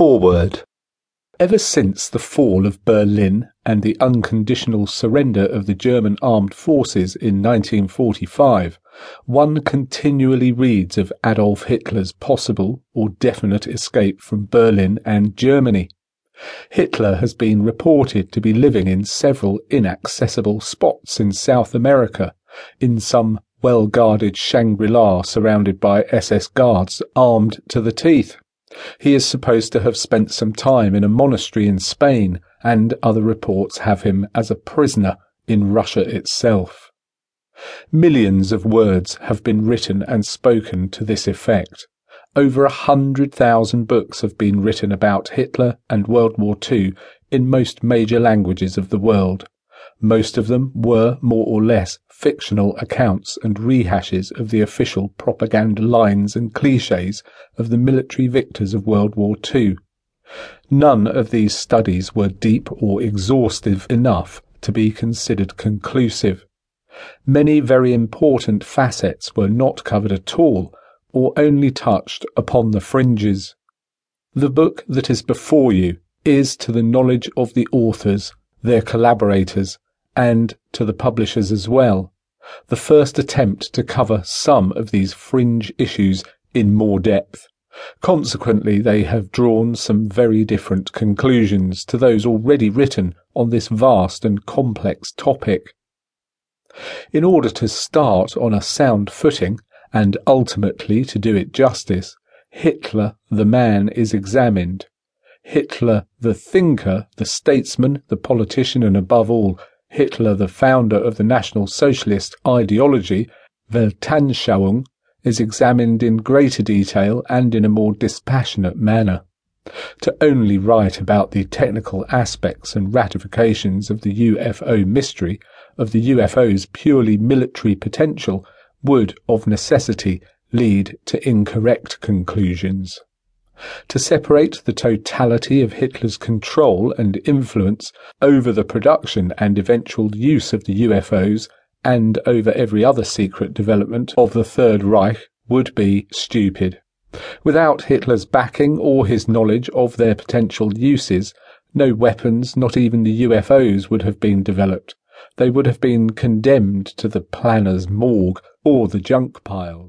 Foreword Ever since the fall of Berlin and the unconditional surrender of the German armed forces in 1945, one continually reads of Adolf Hitler's possible or definite escape from Berlin and Germany. Hitler has been reported to be living in several inaccessible spots in South America, in some well guarded Shangri La surrounded by SS guards armed to the teeth. He is supposed to have spent some time in a monastery in Spain, and other reports have him as a prisoner in Russia itself. Millions of words have been written and spoken to this effect. Over a hundred thousand books have been written about Hitler and World War II in most major languages of the world. Most of them were more or less fictional accounts and rehashes of the official propaganda lines and cliches of the military victors of World War II. None of these studies were deep or exhaustive enough to be considered conclusive. Many very important facets were not covered at all or only touched upon the fringes. The book that is before you is to the knowledge of the authors, their collaborators, and to the publishers as well, the first attempt to cover some of these fringe issues in more depth. Consequently, they have drawn some very different conclusions to those already written on this vast and complex topic. In order to start on a sound footing, and ultimately to do it justice, Hitler the man is examined. Hitler the thinker, the statesman, the politician, and above all, Hitler, the founder of the National Socialist ideology, Weltanschauung, is examined in greater detail and in a more dispassionate manner. To only write about the technical aspects and ratifications of the UFO mystery, of the UFO's purely military potential, would, of necessity, lead to incorrect conclusions to separate the totality of Hitler's control and influence over the production and eventual use of the UFOs and over every other secret development of the Third Reich would be stupid. Without Hitler's backing or his knowledge of their potential uses, no weapons, not even the UFOs, would have been developed. They would have been condemned to the planner's morgue or the junk piles.